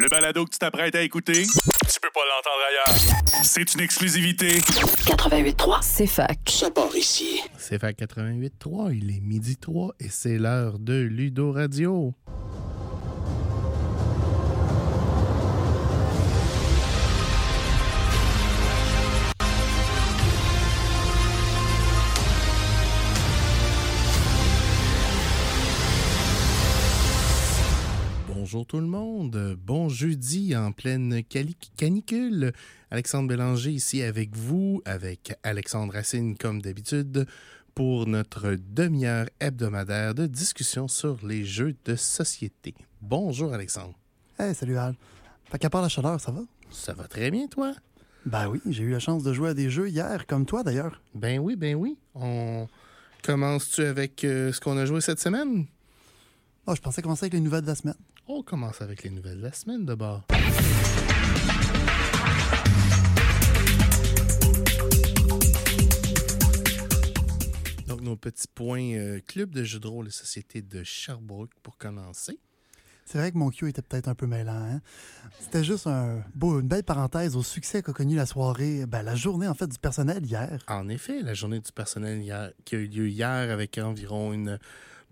Le balado que tu t'apprêtes à écouter, tu peux pas l'entendre ailleurs. C'est une exclusivité. 88.3. C'est fac. Ça part ici. C'est fait 88.3, il est midi 3 et c'est l'heure de Ludo Radio. Tout le monde, bon jeudi en pleine canicule. Alexandre Bélanger ici avec vous, avec Alexandre Racine comme d'habitude, pour notre demi-heure hebdomadaire de discussion sur les jeux de société. Bonjour Alexandre. Hey, salut Al. Fait qu'à part la chaleur, ça va? Ça va très bien toi? Ben oui, j'ai eu la chance de jouer à des jeux hier, comme toi d'ailleurs. Ben oui, ben oui. On commence-tu avec euh, ce qu'on a joué cette semaine? Oh, je pensais commencer avec les nouvelles de la semaine. On commence avec les nouvelles de la semaine d'abord. Donc, nos petits points euh, Club de jeux de rôle et Société de Sherbrooke pour commencer. C'est vrai que mon cue était peut-être un peu mêlant. Hein? C'était juste un beau, une belle parenthèse au succès qu'a connu la soirée, ben, la journée en fait du personnel hier. En effet, la journée du personnel hier- qui a eu lieu hier avec environ une un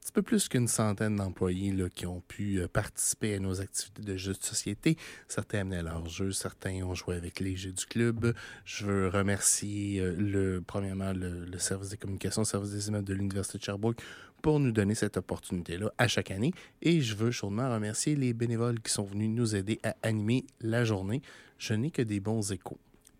petit peu plus qu'une centaine d'employés qui ont pu euh, participer à nos activités de jeux de société. Certains amenaient leurs jeux, certains ont joué avec les jeux du club. Je veux remercier euh, le, premièrement le, le service des communications, le service des immeubles de l'Université de Sherbrooke pour nous donner cette opportunité-là à chaque année. Et je veux chaudement remercier les bénévoles qui sont venus nous aider à animer la journée. Je n'ai que des bons échos.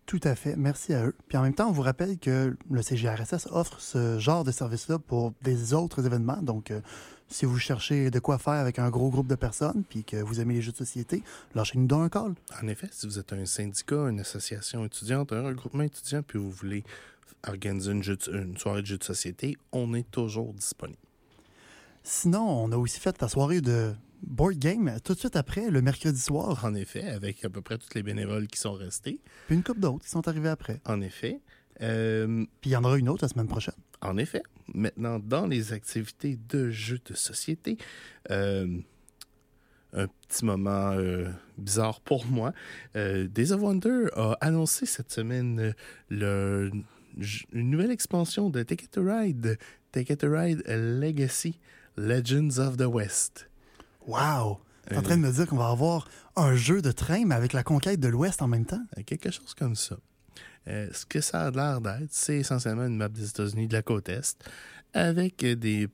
Tout à fait, merci à eux. Puis en même temps, on vous rappelle que le CGRSS offre ce genre de service-là pour des autres événements. Donc, euh, si vous cherchez de quoi faire avec un gros groupe de personnes, puis que vous aimez les jeux de société, lâchez-nous donc un call. En effet, si vous êtes un syndicat, une association étudiante, un regroupement étudiant, puis vous voulez organiser une, jeu de- une soirée de jeux de société, on est toujours disponible. Sinon, on a aussi fait la soirée de board game tout de suite après, le mercredi soir. En effet, avec à peu près tous les bénévoles qui sont restés. Puis une couple d'autres qui sont arrivés après. En effet. Euh, Puis il y en aura une autre la semaine prochaine. en effet, maintenant, dans les activités de jeux de société, euh, un petit moment euh, bizarre pour moi. Days of Wonder a annoncé cette semaine le, une nouvelle expansion de Take It to Ride, Take It to Ride Legacy, Legends of the West. Wow! T'es en Euh, train de me dire qu'on va avoir un jeu de train, mais avec la conquête de l'Ouest en même temps? Euh, Quelque chose comme ça. Euh, ce que ça a l'air d'être, c'est essentiellement une map des États-Unis de la côte Est avec des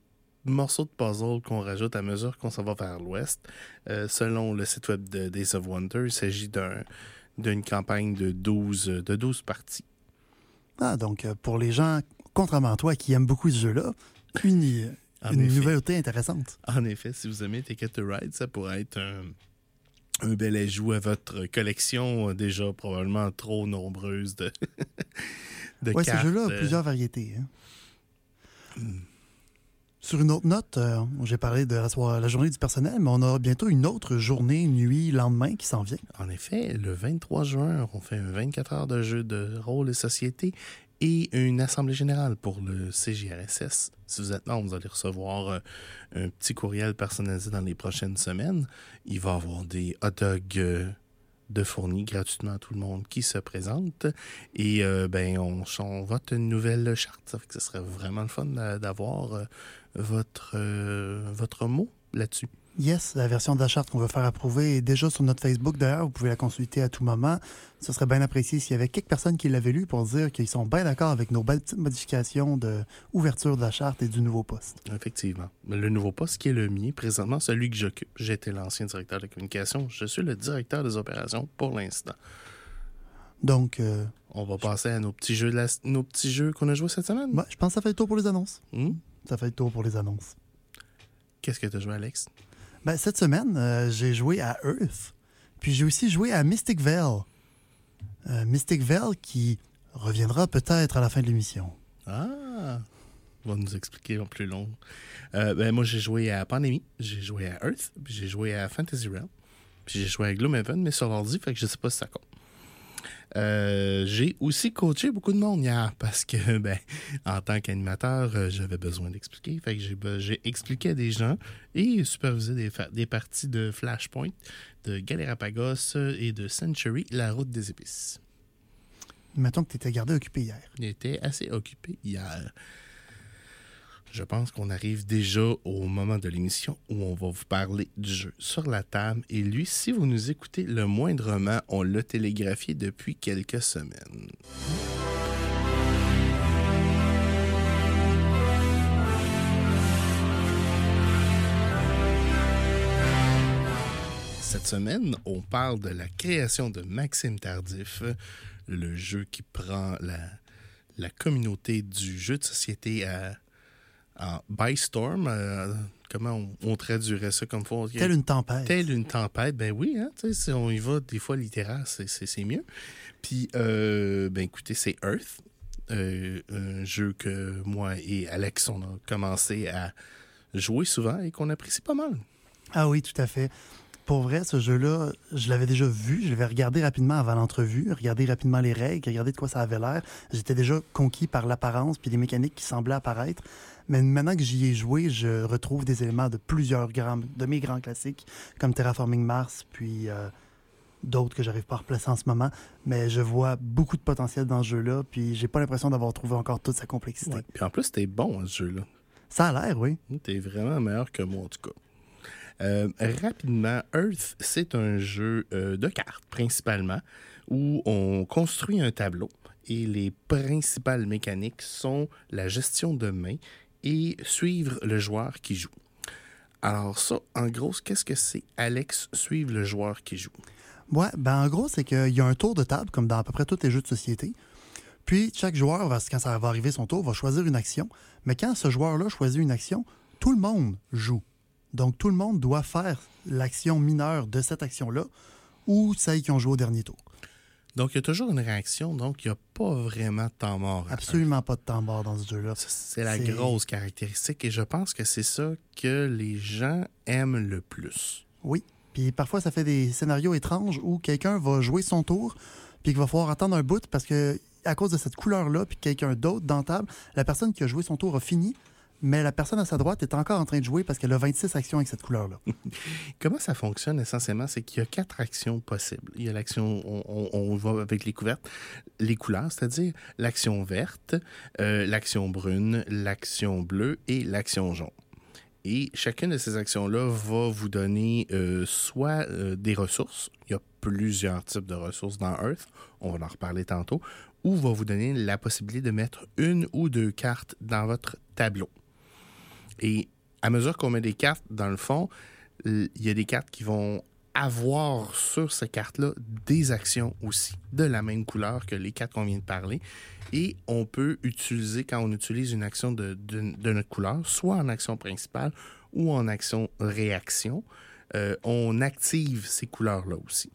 morceaux de puzzle qu'on rajoute à mesure qu'on s'en va vers l'Ouest. Euh, selon le site web de Days of Wonder, il s'agit d'un- d'une campagne de 12, euh, de 12 parties. Ah, donc pour les gens, contrairement à toi, qui aiment beaucoup ce jeu-là, une, une effet. nouveauté intéressante. En effet, si vous aimez Ticket to Ride, ça pourrait être un, un bel ajout à votre collection, euh, déjà probablement trop nombreuse de, de Oui, ce cartes. jeu-là a plusieurs variétés. hein. Sur une autre note, euh, j'ai parlé de la, soirée- la journée du personnel, mais on a bientôt une autre journée, nuit, lendemain qui s'en vient. En effet, le 23 juin, on fait un 24 heures de jeu de rôle et société et une assemblée générale pour le CGRSS. Si vous êtes là, vous allez recevoir euh, un petit courriel personnalisé dans les prochaines semaines. Il va y avoir des hot dogs euh, de fournis gratuitement à tout le monde qui se présente. Et euh, ben, on, on vote une nouvelle charte. Ça fait que ce serait vraiment le fun d'a- d'avoir votre, votre mot là-dessus. Yes, la version de la charte qu'on veut faire approuver est déjà sur notre Facebook. D'ailleurs, vous pouvez la consulter à tout moment. Ce serait bien apprécié s'il y avait quelques personnes qui l'avaient lu pour dire qu'ils sont bien d'accord avec nos belles petites modifications de ouverture de la charte et du nouveau poste. Effectivement. Le nouveau poste qui est le mien, présentement, celui que j'occupe. J'étais l'ancien directeur de communication. Je suis le directeur des opérations pour l'instant. Donc, euh, On va passer à nos petits jeux, la- nos petits jeux qu'on a joués cette semaine? ouais, je pense que ça fait le tour pour les annonces. Hmm? Ça fait le tour pour les annonces. Qu'est-ce que tu as joué, Alex? Ben, cette semaine, euh, j'ai joué à Earth. Puis j'ai aussi joué à Mystic Vale. Euh, Mystic Vale qui reviendra peut-être à la fin de l'émission. Ah! Va nous expliquer en plus long. Euh, ben, moi, j'ai joué à Pandémie, j'ai joué à Earth, j'ai joué à Fantasy Realm, puis j'ai joué à Gloomhaven, mais sur l'ordi, fait que je sais pas si ça compte. Euh, j'ai aussi coaché beaucoup de monde hier parce que, ben, en tant qu'animateur, euh, j'avais besoin d'expliquer. Fait que j'ai, expliqué à des gens et supervisé des parties de Flashpoint, de Galerapagos et de Century, la route des épices. Mettons que tu étais gardé occupé hier. J'étais assez occupé hier. Je pense qu'on arrive déjà au moment de l'émission où on va vous parler du jeu sur la table. Et lui, si vous nous écoutez le moindrement, on l'a télégraphié depuis quelques semaines. Cette semaine, on parle de la création de Maxime Tardif, le jeu qui prend la, communauté du jeu de société à, en by storm. euh, comment on, on traduirait ça comme faut? Telle une tempête. Telle une tempête, ben oui, hein, si on y va des fois littéral, c'est- c'est c'est mieux. Puis, euh, ben écoutez, c'est Earth, euh, un jeu que moi et Alex, on a commencé à jouer souvent et qu'on apprécie pas mal. Ah oui, tout à fait. Pour vrai, ce jeu-là, je l'avais déjà vu. Je l'avais regardé rapidement avant l'entrevue, regardé rapidement les règles, regardé de quoi ça avait l'air. J'étais déjà conquis par l'apparence puis les mécaniques qui semblaient apparaître. Mais maintenant que j'y ai joué, je retrouve des éléments de plusieurs grands, de mes grands classiques, comme Terraforming Mars, puis euh, d'autres que j'arrive pas à replacer en ce moment. Mais je vois beaucoup de potentiel dans ce jeu-là, puis j'ai pas l'impression d'avoir trouvé encore toute sa complexité. Ouais. Puis en plus, t'es bon à ce jeu-là. Ça a l'air, oui. T'es vraiment meilleur que moi, en tout cas. Euh, rapidement, Earth, c'est un jeu euh, de cartes, principalement, où on construit un tableau et les principales mécaniques sont la gestion de main et suivre le joueur qui joue. Alors ça, en gros, qu'est-ce que c'est, Alex, suivre le joueur qui joue? Ouais, ben en gros, c'est qu'il y a un tour de table, comme dans à peu près tous les jeux de société. Puis, chaque joueur, va, quand ça va arriver son tour, va choisir une action. Mais quand ce joueur-là choisit une action, tout le monde joue. Donc, tout le monde doit faire l'action mineure de cette action-là ou celle qui ont joué au dernier tour. Donc, il y a toujours une réaction, donc il n'y a pas vraiment de temps mort. Absolument pas de temps mort dans ce jeu-là. C'est la grosse caractéristique et je pense que c'est ça que les gens aiment le plus. Oui. Puis parfois, ça fait des scénarios étranges où quelqu'un va jouer son tour, puis qu'il va falloir attendre un bout parce que, à cause de cette couleur-là, puis quelqu'un d'autre dans la table, la personne qui a joué son tour a fini, mais la personne à sa droite est encore en train de jouer parce qu'elle a 26 actions avec cette couleur-là. Comment ça fonctionne essentiellement? C'est qu'il y a quatre actions possibles. Il y a l'action, on, on- va avec les couvertes, les couleurs, c'est-à-dire l'action verte, euh, l'action brune, l'action bleue et l'action jaune. Et chacune de ces actions-là va vous donner euh, soit euh, des ressources, il y a plusieurs types de ressources dans Earth, on va en reparler tantôt, ou va vous donner la possibilité de mettre une ou deux cartes dans votre tableau. Et à mesure qu'on met des cartes, dans le fond, il y a des cartes qui vont avoir sur ces cartes-là des actions aussi, de la même couleur que les cartes qu'on vient de parler. Et on peut utiliser, quand on utilise une action de, notre couleur, soit en action principale ou en action réaction, euh, on active ces couleurs-là aussi.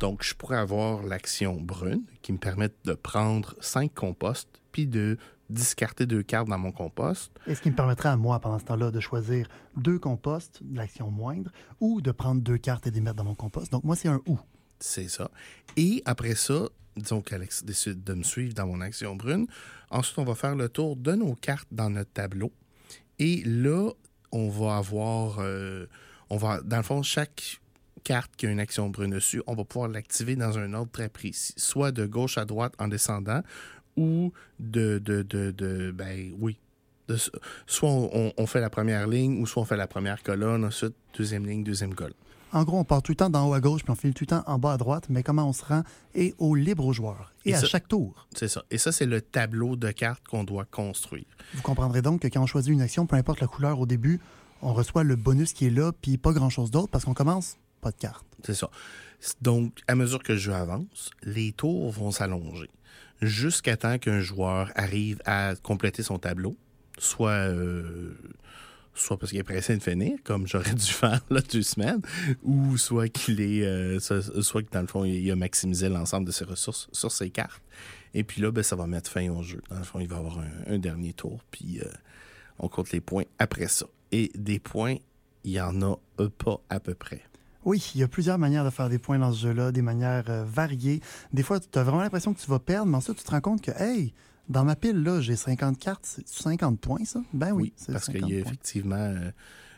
Donc, je pourrais avoir l'action brune qui me permet de prendre cinq composts puis de discarter deux cartes dans mon compost. Et ce qui me permettrait à moi, pendant ce temps-là, de choisir deux composts, l'action moindre, ou de prendre deux cartes et les mettre dans mon compost. Donc, moi, c'est un ou. C'est ça. Et après ça, disons qu'Alex décide de me suivre dans mon action brune. Ensuite, on va faire le tour de nos cartes dans notre tableau. Et là, on va avoir. euh, on va, dans le fond, chaque carte qui a une action brune dessus, on va pouvoir l'activer dans un ordre très précis, soit de gauche à droite en descendant, ou de. de, de, de- ben oui. De- soit on, on fait la première ligne, ou soit on fait la première colonne, ensuite deuxième ligne, deuxième colonne. En gros, on part tout le temps d'en haut à gauche, puis on file tout le temps en bas à droite, mais comment on se rend est au libre au joueur. Et, Et à ça- chaque tour. C'est ça. Et ça, c'est le tableau de cartes qu'on doit construire. Vous comprendrez donc que quand on choisit une action, peu importe la couleur au début, on reçoit le bonus qui est là, puis pas grand-chose d'autre, parce qu'on commence, pas de carte. C'est ça. Donc, à mesure que le jeu avance, les tours vont s'allonger jusqu'à temps qu'un joueur arrive à compléter son tableau, soit, euh, soit parce qu'il est pressé de finir, comme j'aurais dû faire là deux semaines, ou soit qu'il est, euh, soit, que dans le fond, a maximisé l'ensemble de ses ressources sur ses cartes. Et puis là, ben, ça va mettre fin au jeu. Dans le fond, il va avoir un, dernier tour, puis euh, on compte les points après ça. Et des points, il y en a pas à peu près. Oui, il y a plusieurs manières de faire des points dans ce jeu-là, des manières euh, variées. Des fois, tu as vraiment l'impression que tu vas perdre, mais ensuite, tu te rends compte que, hey, dans ma pile, là, j'ai 50 cartes. C'est 50 points, ça? Ben oui. Parce qu'il 50 y a effectivement euh,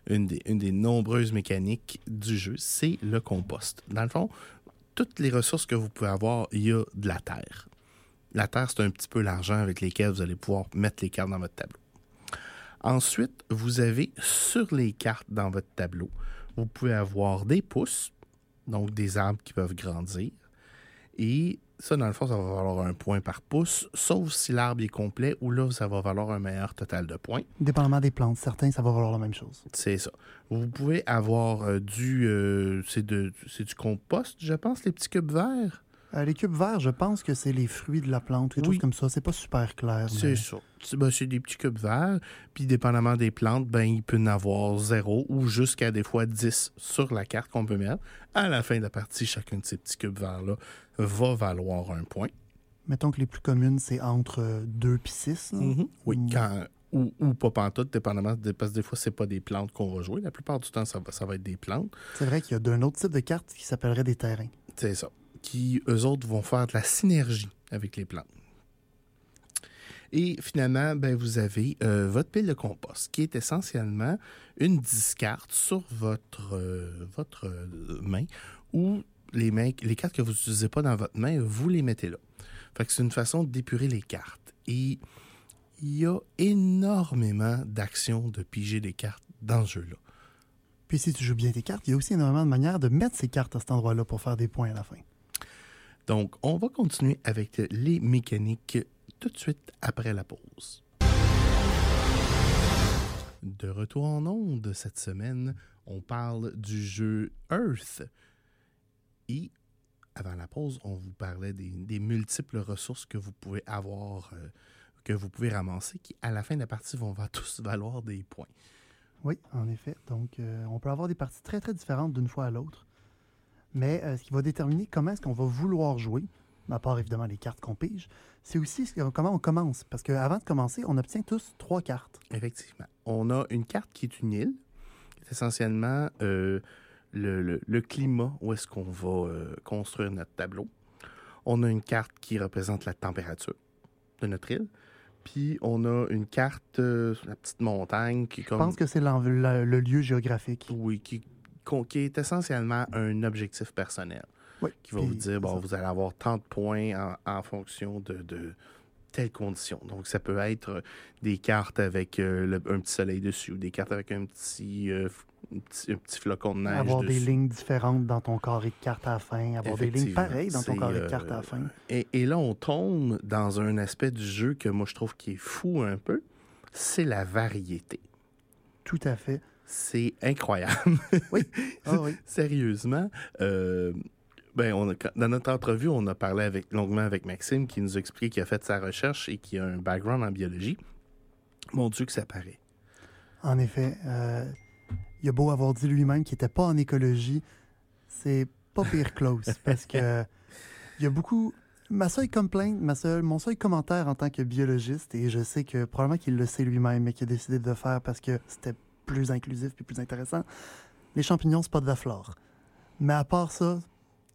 une, des, une des nombreuses mécaniques du jeu, c'est le compost. Dans le fond, toutes les ressources que vous pouvez avoir, il y a de la terre. La terre, c'est un petit peu l'argent avec lesquels vous allez pouvoir mettre les cartes dans votre tableau. Ensuite, vous avez sur les cartes dans votre tableau, vous pouvez avoir des pousses, donc des arbres qui peuvent grandir. Et ça, dans le fond, ça va valoir un point par pouce, sauf si l'arbre est complet, ou là, ça va valoir un meilleur total de points. Dépendamment des plantes, certains, ça va valoir la même chose. C'est ça. Vous pouvez avoir euh, du, euh, c'est du compost, je pense, les petits cubes verts. Euh, les cubes verts, je pense que c'est les fruits de la plante, quelque Oui. chose comme ça. C'est pas super clair. C'est ça. C'est ben, c'est des petits cubes verts. Puis, dépendamment des plantes, ben, il peut y en avoir zéro ou jusqu'à des fois 10 sur la carte qu'on peut mettre. À la fin de la partie, chacun de ces petits cubes verts-là va valoir un point. Mettons que les plus communes, c'est entre 2 et 6. Oui, Mm. quand, ou, ou pas pantoute, dépendamment, parce que des fois, c'est pas des plantes qu'on va jouer. La plupart du temps, ça va, ça va être des plantes. C'est vrai qu'il y a d'un autre type de carte qui s'appellerait des terrains. C'est ça. Qui, eux autres, vont faire de la synergie avec les plantes. Et finalement, ben, vous avez euh, votre pile de compost, qui est essentiellement une discarte sur votre, euh, votre euh, main, ou les, mains, les cartes que vous n'utilisez pas dans votre main, vous les mettez là. Fait c'est une façon d'épurer les cartes. Et il y a énormément d'actions de piger des cartes dans ce jeu-là. Puis si tu joues bien tes cartes, il y a aussi énormément de manières de mettre ces cartes à cet endroit-là pour faire des points à la fin. Donc, on va continuer avec les mécaniques tout de suite après la pause. De retour en onde cette semaine, on parle du jeu Earth. Et avant la pause, on vous parlait des, multiples ressources que vous pouvez avoir, euh, que vous pouvez ramasser, qui à la fin de la partie vont tous valoir des points. Oui, en effet. Donc, euh, on peut avoir des parties très, très différentes d'une fois à l'autre. Mais euh, ce qui va déterminer comment est-ce qu'on va vouloir jouer, à part évidemment les cartes qu'on pige, c'est aussi ce que- comment on commence. Parce qu'avant de commencer, on obtient tous trois cartes. Effectivement. On a une carte qui est une île, qui est essentiellement euh, le, le- le climat où est-ce qu'on va euh, construire notre tableau. On a une carte qui représente la température de notre île. Puis on a une carte, euh, sur la petite montagne, qui est Je pense que c'est la- le lieu géographique. Oui, qui, qui est essentiellement un objectif personnel. Oui. Qui va Puis, vous dire, bon, vous allez avoir tant de points en, en fonction de, de telles conditions. Donc, ça peut être des cartes avec euh, le- un petit soleil dessus, ou des cartes avec un petit, euh, un petit, un petit flocon de neige Avoir des lignes différentes dans ton carré de cartes à la fin, avoir des lignes pareilles dans ton carré de euh, cartes à la fin. Et, et là, on tombe dans un aspect du jeu que moi, je trouve qui est fou un peu. C'est la variété. Tout à fait. C'est incroyable. Ah oui. Sérieusement, euh, ben, on a- dans notre entrevue, on a parlé avec, longuement avec Maxime qui nous a expliqué qu'il a fait sa recherche et qu'il a un background en biologie. Mon Dieu, que ça paraît. En effet, euh, il a beau avoir dit lui-même qu'il n'était pas en écologie, c'est pas pire close parce que il y a beaucoup. Ma seule complainte, ma seule, mon seul commentaire en tant que biologiste, et je sais que probablement qu'il le sait lui-même, mais qu'il a décidé de le faire parce que c'était plus inclusif et plus intéressant, les champignons, c'est pas de la flore. Mais à part ça,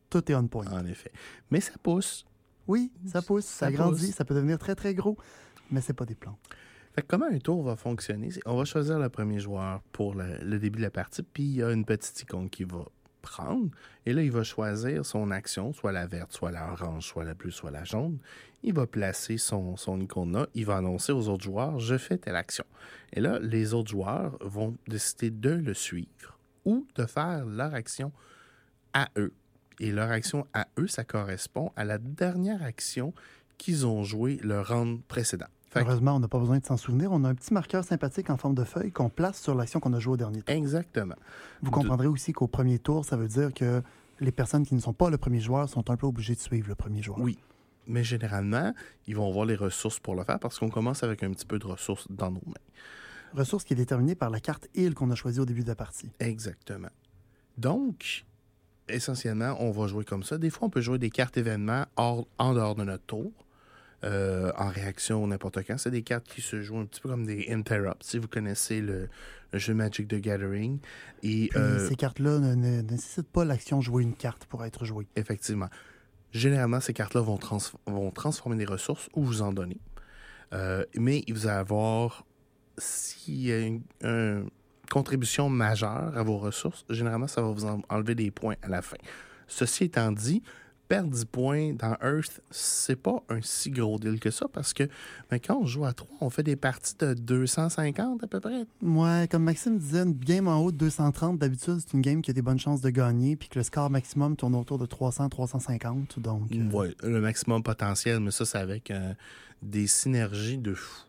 tout est on point. En effet. Mais ça pousse. Oui, ça pousse, ça, Ça grandit, pousse. ça peut devenir très très gros, mais c'est pas des plantes. Fait que comment un tour va fonctionner? On va choisir le premier joueur pour le, le début de la partie, puis il y a une petite icône qui va prendre. Et là, il va choisir son action, soit la verte, soit la orange, soit la bleue, soit la jaune. Il va placer son, icône. Il va annoncer aux autres joueurs, je fais telle action. Et là, les autres joueurs vont décider de le suivre ou de faire leur action à eux. Et leur action à eux, ça correspond à la dernière action qu'ils ont jouée le round précédent. Heureusement, on n'a pas besoin de s'en souvenir. On a un petit marqueur sympathique en forme de feuille qu'on place sur l'action qu'on a jouée au dernier tour. Exactement. Vous comprendrez aussi qu'au premier tour, ça veut dire que les personnes qui ne sont pas le premier joueur sont un peu obligées de suivre le premier joueur. Oui. Mais généralement, ils vont avoir les ressources pour le faire parce qu'on commence avec un petit peu de ressources dans nos mains. Ressource qui est déterminée par la carte île qu'on a choisie au début de la partie. Exactement. Donc, essentiellement, on va jouer comme ça. Des fois, on peut jouer des cartes événements hors- en dehors de notre tour. Euh, en réaction n'importe quand. C'est des cartes qui se jouent un petit peu comme des interrupts. Si vous connaissez le, le jeu Magic the Gathering. Et Puis euh, ces cartes-là ne, ne- nécessitent pas l'action jouer une carte pour être jouée. effectivement, généralement, ces cartes-là vont, trans- vont transformer des ressources ou vous en donner. Euh, mais il vous allez avoir, s'il y a une, une contribution majeure à vos ressources, généralement, ça va vous en- enlever des points à la fin. Ceci étant dit, perdre 10 points dans Earth, c'est pas un si gros deal que ça parce que ben, quand on joue à 3, on fait des parties de 250 à peu près. Ouais, comme Maxime disait, une game en haut de 230, d'habitude, c'est une game qui a des bonnes chances de gagner, puis que le score maximum tourne autour de 300-350. Donc, euh, Ouais, le maximum potentiel, mais ça, c'est avec euh, des synergies de fou.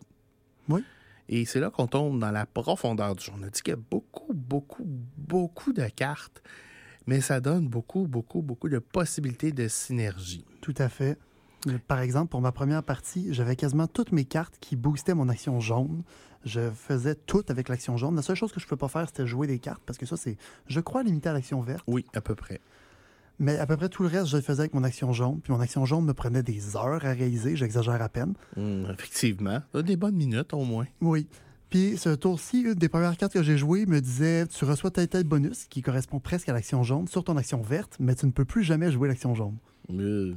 Oui. Et c'est là qu'on tombe dans la profondeur du jeu. On a dit qu'il y a beaucoup, beaucoup, beaucoup de cartes, mais ça donne beaucoup, beaucoup, beaucoup de possibilités de synergie. tout à fait. Par exemple, pour ma première partie, j'avais quasiment toutes mes cartes qui boostaient mon action jaune. Je faisais tout avec l'action jaune. La seule chose que je ne peux pas faire, c'était jouer des cartes, parce que ça, c'est, je crois, limité à l'action verte. Oui, à peu près. Mais à peu près tout le reste, je le faisais avec mon action jaune. Puis mon action jaune me prenait des heures à réaliser, j'exagère à peine. Hum, effectivement. Des bonnes minutes, au moins. Oui. Puis ce tour-ci, une des premières cartes que j'ai jouées me disait Tu reçois tel tel bonus qui correspond presque à l'action jaune sur ton action verte, mais tu ne peux plus jamais jouer l'action jaune. Euh,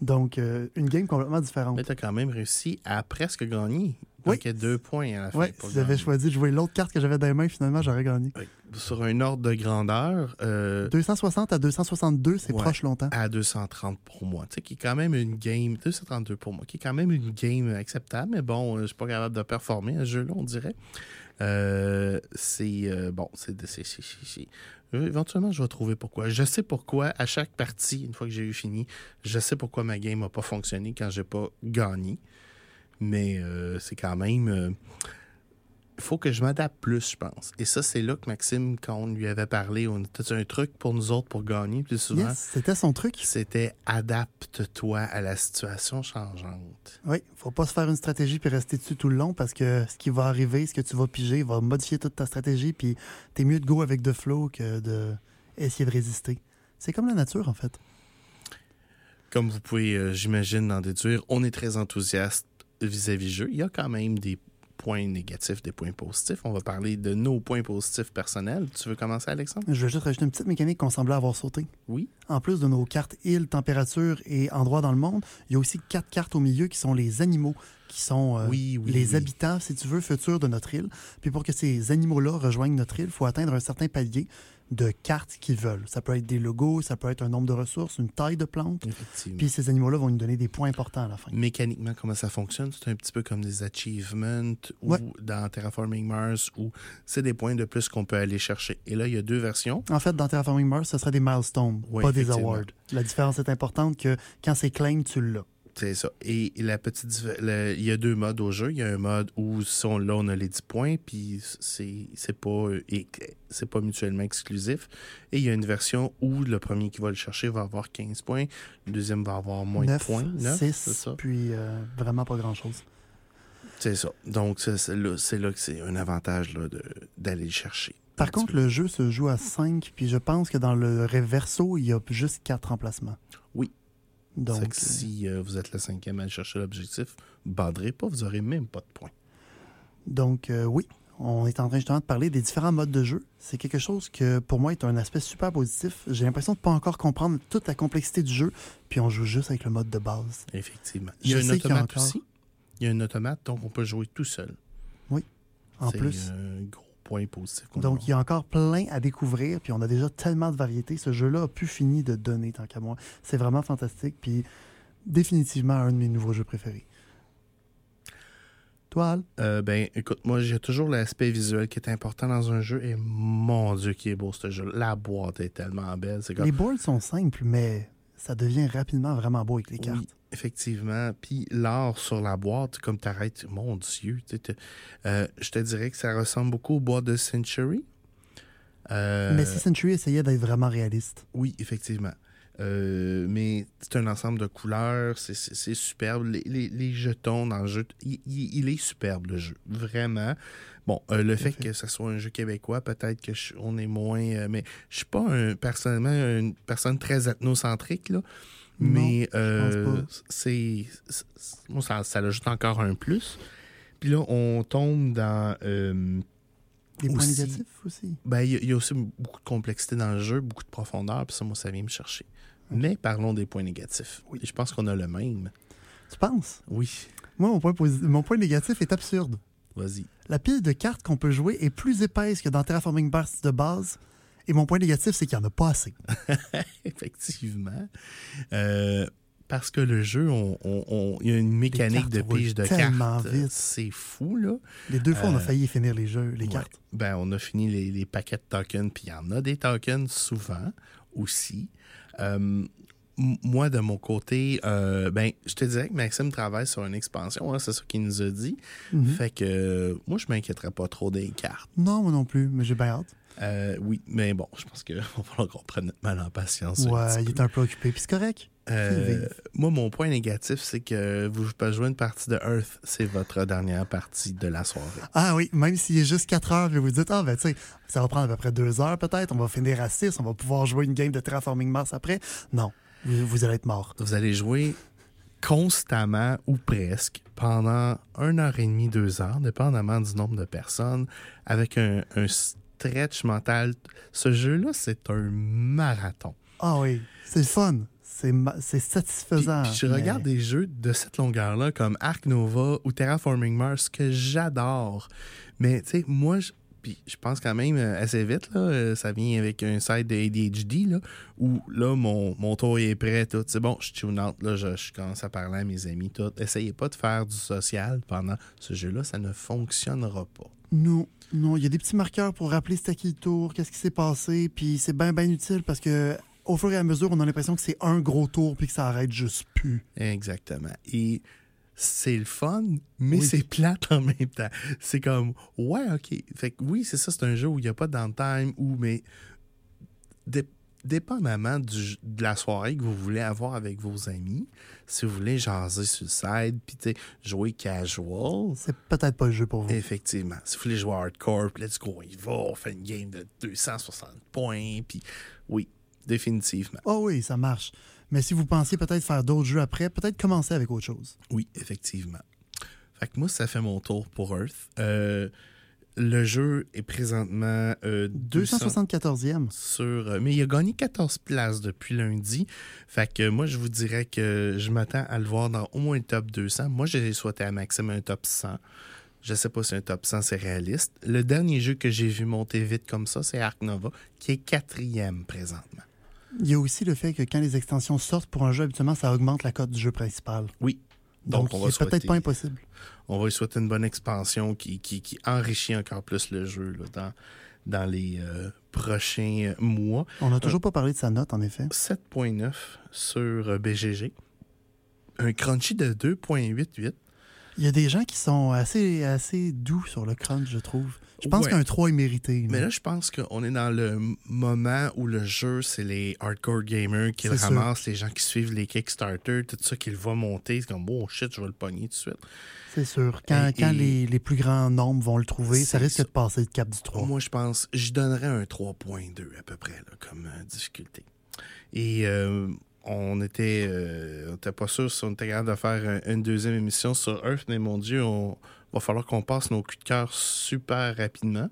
Donc, euh, une game complètement différente. mais tu as quand même réussi à presque gagner. Oui. Donc, il y a deux points à la fin. Si j'avais choisi de jouer l'autre carte que j'avais dans les mains, finalement, j'aurais gagné. Sur un ordre de grandeur, euh, 260 à 262, c'est Ouais. proche longtemps. à 230 pour moi. Tu sais, qui est quand même une game, 232 pour moi, qui est quand même une game acceptable, mais bon, euh, je suis pas capable de performer à ce jeu-là, on dirait. Euh, c'est euh, bon, c'est- euh, Éventuellement, je vais trouver pourquoi. Je sais pourquoi, à chaque partie, une fois que j'ai eu fini, je sais pourquoi ma game n'a pas fonctionné quand j'ai pas gagné. Mais euh, c'est quand même. euh, Il faut que je m'adapte plus, je pense. Et ça, c'est là que Maxime, quand on lui avait parlé, on était un truc pour nous autres pour gagner plus souvent Yes, c'était son truc. c'était adapte-toi à la situation changeante. Oui, faut pas se faire une stratégie puis rester dessus tout le long parce que ce qui va arriver, ce que tu vas piger, va modifier toute ta stratégie puis t'es mieux de go avec de flow que de essayer de résister. C'est comme la nature, en fait. Comme vous pouvez, euh, j'imagine, en déduire, on est très enthousiaste vis-à-vis du jeu. Il y a quand même des points négatifs, des points positifs. On va parler de nos points positifs personnels. Tu veux commencer, Alexandre? Je vais juste rajouter une petite mécanique qu'on semblait avoir sauté. Oui. En plus de nos cartes îles, température et endroits dans le monde, il y a aussi quatre cartes au milieu qui sont les animaux, qui sont euh, Oui, oui, les oui. habitants, si tu veux, futurs de notre île. Puis pour que ces animaux-là rejoignent notre île, il faut atteindre un certain palier de cartes qu'ils veulent. Ça peut être des logos, ça peut être un nombre de ressources, une taille de plante. Effectivement. Puis ces animaux-là vont nous donner des points importants à la fin. Mécaniquement, comment ça fonctionne? C'est un petit peu comme des achievements ou Ouais. dans Terraforming Mars où c'est des points de plus qu'on peut aller chercher. Et là, il y a deux versions. En fait, dans Terraforming Mars, ce serait des milestones, pas des awards. La différence est importante que quand c'est claim, tu l'as. C'est ça. Et la petite, le- il y a deux modes au jeu. Il y a un mode où si on, là, on a les 10 points, puis c'est c'est pas, euh, c'est pas mutuellement exclusif. Et il y a une version où le premier qui va le chercher va avoir 15 points, le deuxième va avoir moins 9, de points. 9, 6, c'est ça. puis euh, vraiment pas grand-chose. C'est ça. Donc, c'est là, que c'est un avantage d'aller le chercher. Par contre, le jeu se joue à 5, puis je pense que dans le reverso, il y a juste 4 emplacements. Oui. Donc, que si euh, vous êtes le cinquième à aller chercher l'objectif, baderez pas, vous aurez même pas de points. donc euh, oui, on est en train justement de parler des différents modes de jeu. C'est quelque chose que pour moi est un aspect super positif. J'ai l'impression de pas encore comprendre toute la complexité du jeu, puis on joue juste avec le mode de base. Effectivement. Il y Je a un y a automate encore- aussi. Il y a un automate, donc on peut jouer tout seul. En C'est plus. un gros point positif. qu'on Donc, il y a encore plein à découvrir, puis on a déjà tellement de variétés. Ce jeu-là a pu finir de donner, tant qu'à moi. C'est vraiment fantastique, puis définitivement un de mes nouveaux jeux préférés. Toi, Al? Euh, ben, écoute, moi, j'ai toujours l'aspect visuel qui est important dans un jeu. Et mon Dieu, qui est beau ce jeu. La boîte est tellement belle. Comme. Les boards sont simples, mais ça devient rapidement vraiment beau avec les cartes. Oui, effectivement. Puis l'art sur la boîte, comme t'arrêtes, mon Dieu, euh, je te dirais que ça ressemble beaucoup aux boîtes de Century. Euh, Mais si Century essayait d'être vraiment réaliste. Oui, effectivement. Euh, mais c'est un ensemble de couleurs, c'est- superbe. Les, les- les jetons dans le jeu, il, il- il est superbe le jeu, vraiment. Bon, euh, le fait fait. que ce soit un jeu québécois, peut-être que je- on est moins. euh, mais je suis pas un, personnellement une personne très ethnocentrique là. Mais c'est moi ça, ça ajoute encore un plus. Puis là, on tombe dans Des points Aussi- négatifs aussi. Ben, il y, a- il y a aussi beaucoup de complexité dans le jeu, beaucoup de profondeur, puis ça, moi, ça vient me chercher. Mais parlons des points négatifs. Oui. Et je pense qu'on a le même. Tu penses? Oui, Moi, mon point, mon point négatif est absurde. vas-y. La pile de cartes qu'on peut jouer est plus épaisse que dans Terraforming Mars de base. Et mon point négatif, c'est qu'il n'y en a pas assez. Effectivement. Euh, parce que le jeu, on, on- on- il y a une mécanique de pige de tellement cartes. vite. C'est fou, là. Les deux fois, on a Euh, failli finir les jeux, les Ouais. cartes. Ben, on a fini les, les paquets de tokens, puis il y en a des tokens souvent aussi. Euh, moi, de mon côté, euh, ben, je te dirais que Maxime travaille sur une expansion, hein, c'est ça qu'il nous a dit. Mhm. Fait que euh, moi, je m'inquiéterais pas trop des cartes. Non, moi non plus, mais j'ai bien hâte. Euh, oui, mais bon, je pense qu'il va falloir qu'on prenne notre mal en patience. Ouais, il est un peu occupé, puis c'est correct. Euh, moi, mon point négatif, c'est que vous pouvez jouer une partie de Earth, c'est votre dernière partie de la soirée. Ah oui, même s'il est juste 4 heures, puis vous dites, ah ben tu sais, ça va prendre à peu près 2 heures peut-être, on va finir à 6, on va pouvoir jouer une game de Terraforming Mars après. Non, vous, vous allez être mort. Vous allez jouer constamment ou presque pendant une heure et demie, deux heures, dépendamment du nombre de personnes, avec un, un stretch mental. Ce jeu-là, c'est un marathon. Ah oui, c'est le fun. C'est c'est Puis, satisfaisant. puis je mais- regarde des jeux de cette longueur-là comme Ark Nova ou Terraforming Mars que j'adore. Mais tu sais, moi, je, puis je pense quand même euh, assez vite, là, euh, ça vient avec un site de ADHD, là, où là, mon, mon tour est prêt, tout. C'est bon, je tune out, là, je, je commence à parler à mes amis, tout. Essayez pas de faire du social pendant ce jeu-là, ça ne fonctionnera pas. Non, non, il y a des petits marqueurs pour rappeler c'était qui le tour, qu'est-ce qui s'est passé, puis c'est bien, bien utile parce que au fur et à mesure, on a l'impression que c'est un gros tour puis que ça arrête juste plus. Exactement. Et c'est le fun, mais Oui. c'est plate en même temps. C'est comme, ouais, OK. Fait que oui, c'est ça, c'est un jeu où il n'y a pas de downtime, ou, mais dé- dépendamment du- de la soirée que vous voulez avoir avec vos amis, si vous voulez jaser sur le side, puis jouer casual, C'est peut-être pas le jeu pour vous. effectivement. Si vous voulez jouer hardcore, puis let's go, y va, on fait une game de 260 points, puis oui, définitivement. Oh oui, ça marche. Mais si vous pensiez peut-être faire d'autres jeux après, peut-être commencer avec autre chose. Oui, effectivement. Fait que moi, ça fait mon tour pour Earth. Euh, le jeu est présentement euh, 200 274e. sur... euh, mais il a gagné 14 places depuis lundi. Fait que moi, je vous dirais que je m'attends à le voir dans au moins le top 200. Moi, j'ai souhaité à Maxime un top 100. Je sais pas si un top 100, c'est réaliste. Le dernier jeu que j'ai vu monter vite comme ça, c'est Ark Nova, qui est quatrième présentement. Il y a aussi le fait que quand les extensions sortent pour un jeu, habituellement, ça augmente la cote du jeu principal. Oui. Donc, Donc, on il va est peut-être pas impossible. on va lui souhaiter une bonne expansion qui, qui, qui enrichit encore plus le jeu là, dans, dans les euh, prochains mois. On n'a toujours pas parlé de sa note, en effet. 7.9 sur euh, BGG. Un crunchy de 2.88. Il y a des gens qui sont assez, assez doux sur le crunch, je trouve. Je pense Ouais. qu'un 3 est mérité. Mais là, je pense qu'on est dans le moment où le jeu, c'est les hardcore gamers qui le sûr. ramassent, les gens qui suivent les Kickstarter, tout ça, qui le voient monter. C'est comme, oh shit, je vais le pogner tout de suite. C'est sûr. Quand, Et- quand et- les, les plus grands nombres vont le trouver, ça risque ça. de passer le cap du 3. Moi, je pense, je donnerais un 3.2 à peu près là, comme euh, difficulté. Et euh, on était, euh, on était pas sûr si on était capable de faire un- une deuxième émission sur Earth, mais mon Dieu, on va falloir qu'on passe nos coups de cœur super rapidement.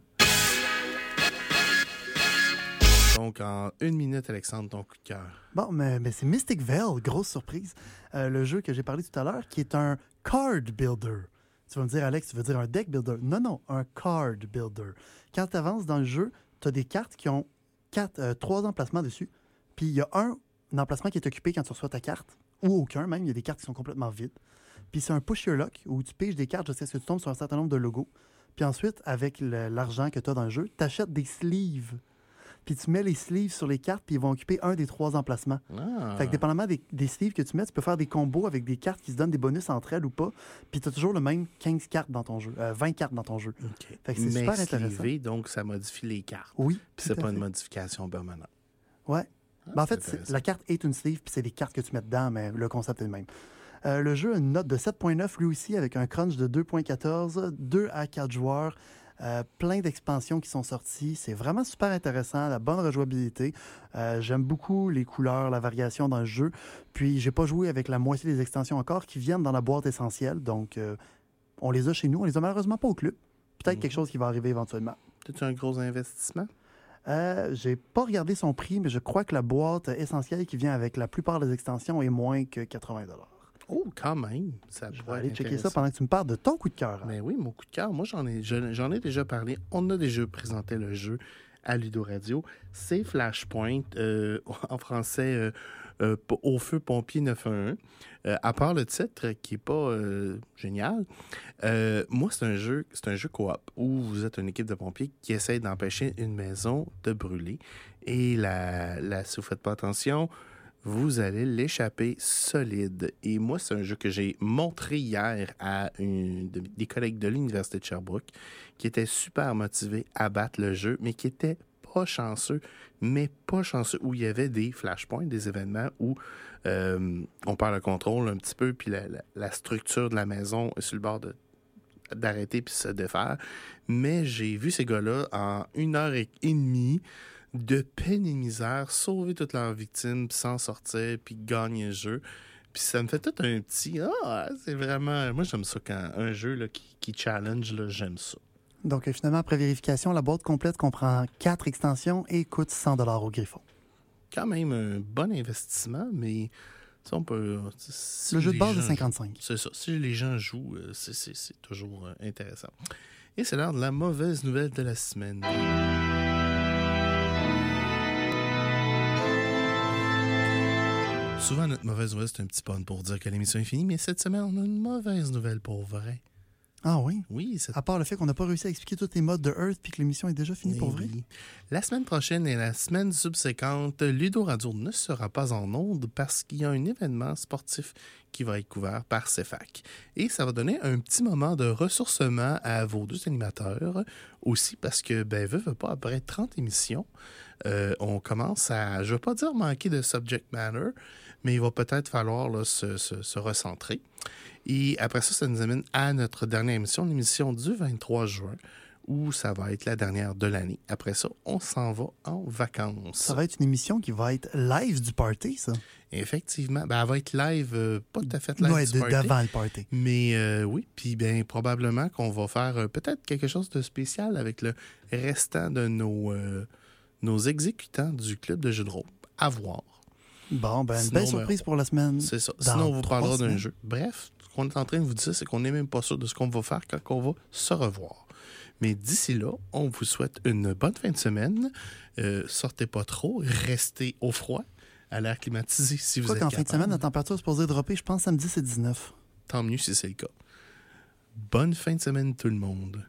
Donc, en une minute, Alexandre, ton coup de cœur. Bon, mais, mais c'est Mystic Veil, grosse surprise. Euh, le jeu que j'ai parlé tout à l'heure, qui est un card builder. Tu vas me dire, Alex, tu veux dire un deck builder? Non, non, un card builder. Quand tu avances dans le jeu, tu as des cartes qui ont quatre, euh, trois emplacements dessus. Puis il y a un, emplacement qui est occupé quand tu reçois ta carte, ou aucun même. Il y a des cartes qui sont complètement vides. Puis c'est un push your luck où tu piges des cartes jusqu'à ce que tu tombes sur un certain nombre de logos. Puis ensuite, avec l'argent que tu as dans le jeu, tu achètes des sleeves. Puis tu mets les sleeves sur les cartes, puis ils vont occuper un des trois emplacements. Ah. Fait que dépendamment des, des sleeves que tu mets, tu peux faire des combos avec des cartes qui se donnent des bonus entre elles ou pas. Puis tu as toujours le même 15 cartes dans ton jeu, euh, 20 cartes dans ton jeu. Fait que c'est super intéressant. donc ça modifie les cartes. Oui. Puis c'est pas une modification permanente. Ouais. Ah, Ben, en fait, la carte est une sleeve, puis c'est des cartes que tu mets dedans, mais le concept est le même. Euh, le jeu a une note de 7.9, lui aussi, avec un crunch de 2.14, 2 à 4 joueurs, euh, plein d'expansions qui sont sorties. C'est vraiment super intéressant, la bonne rejouabilité. Euh, J'aime beaucoup les couleurs, la variation dans le jeu. Puis, j'ai pas joué avec la moitié des extensions encore qui viennent dans la boîte essentielle. Donc, euh, on les a chez nous. On les a malheureusement pas au club. Peut-être Mhm. quelque chose qui va arriver éventuellement. C'est un gros investissement? Euh, J'ai pas regardé son prix, mais je crois que la boîte essentielle qui vient avec la plupart des extensions est moins que 80 Oh, quand même. Ça Je vais aller checker ça pendant que tu me parles de ton coup de cœur. Mais oui, mon coup de cœur, moi j'en ai, je- j'en ai déjà parlé. On a déjà présenté le jeu à Ludo Radio. C'est Flashpoint, euh, en français, euh, euh, Au feu pompier 911. Euh, à part le titre qui est pas euh, génial, moi c'est un jeu, c'est un jeu coop où vous êtes une équipe de pompiers qui essaie d'empêcher une maison de brûler. Et la, si vous faites pas attention, vous allez l'échapper solide. Et moi, c'est un jeu que j'ai montré hier à des collègues de l'Université de Sherbrooke qui étaient super motivés à battre le jeu, mais qui étaient pas chanceux, mais pas chanceux, où il y avait des flashpoints, des événements où euh, on perd le contrôle un petit peu, puis la, structure de la maison est sur le bord de d'arrêter puis se défaire. Mais j'ai vu ces gars-là en une heure et demie de peine et misère sauver toutes leurs victimes, puis s'en sortir, puis gagner le jeu. Puis ça me fait tout un petit Ah, c'est vraiment. Moi, j'aime ça quand un jeu là, qui, qui challenge, là, j'aime ça. Donc, euh, finalement, après vérification, la boîte complète comprend quatre extensions et coûte 100 au Griffon. Quand même un bon investissement, mais on peut. si Le jeu de base gens est 55. jouent- C'est ça. Si les gens jouent, euh, c'est- c'est c'est toujours euh, intéressant. Et c'est l'heure de la mauvaise nouvelle de la semaine. Souvent, notre mauvaise nouvelle, c'est un petit pun pour dire que l'émission est finie, mais cette semaine, on a une mauvaise nouvelle pour vrai. Ah oui? Oui, À part le fait qu'on n'a pas réussi à expliquer tous les modes de Earth puis que l'émission est déjà finie pour Eh vrai? La semaine prochaine et la semaine subséquente, Ludo Radio ne sera pas en onde parce qu'il y a un événement sportif qui va être couvert par CEFAC. Et ça va donner un petit moment de ressourcement à vos deux animateurs aussi parce que, ben, veut, veut pas, après 30 émissions, euh, on commence à, je ne veux pas dire manquer de subject matter, mais il va peut-être falloir là, se, se- se recentrer. Et après ça, ça nous amène à notre dernière émission, l'émission du 23 juin, où ça va être la dernière de l'année. Après ça, on s'en va en vacances. Ça va être une émission qui va être live du party, ça? Effectivement. Ben, elle va être live, euh, pas tout à fait live Ouais, du de- party, d'avant le party. mais euh, oui, puis bien probablement qu'on va faire euh, peut-être quelque chose de spécial avec le restant de nos, nos exécutants du club de jeux de rôle. À voir. Bon, ben, une belle ben, surprise pour la semaine. C'est ça. Sinon, on vous parlera d'un jeu. Bref, ce qu'on est en train de vous dire, c'est qu'on n'est même pas sûr de ce qu'on va faire quand on va se revoir. Mais d'ici là, on vous souhaite une bonne fin de semaine. Euh, sortez pas trop, restez au froid, à l'air climatisé si vous Quoi êtes qu'en fin de semaine, la température est supposée dropper, je pense, samedi, c'est 19. Tant mieux si c'est le cas. Bonne fin de semaine tout le monde.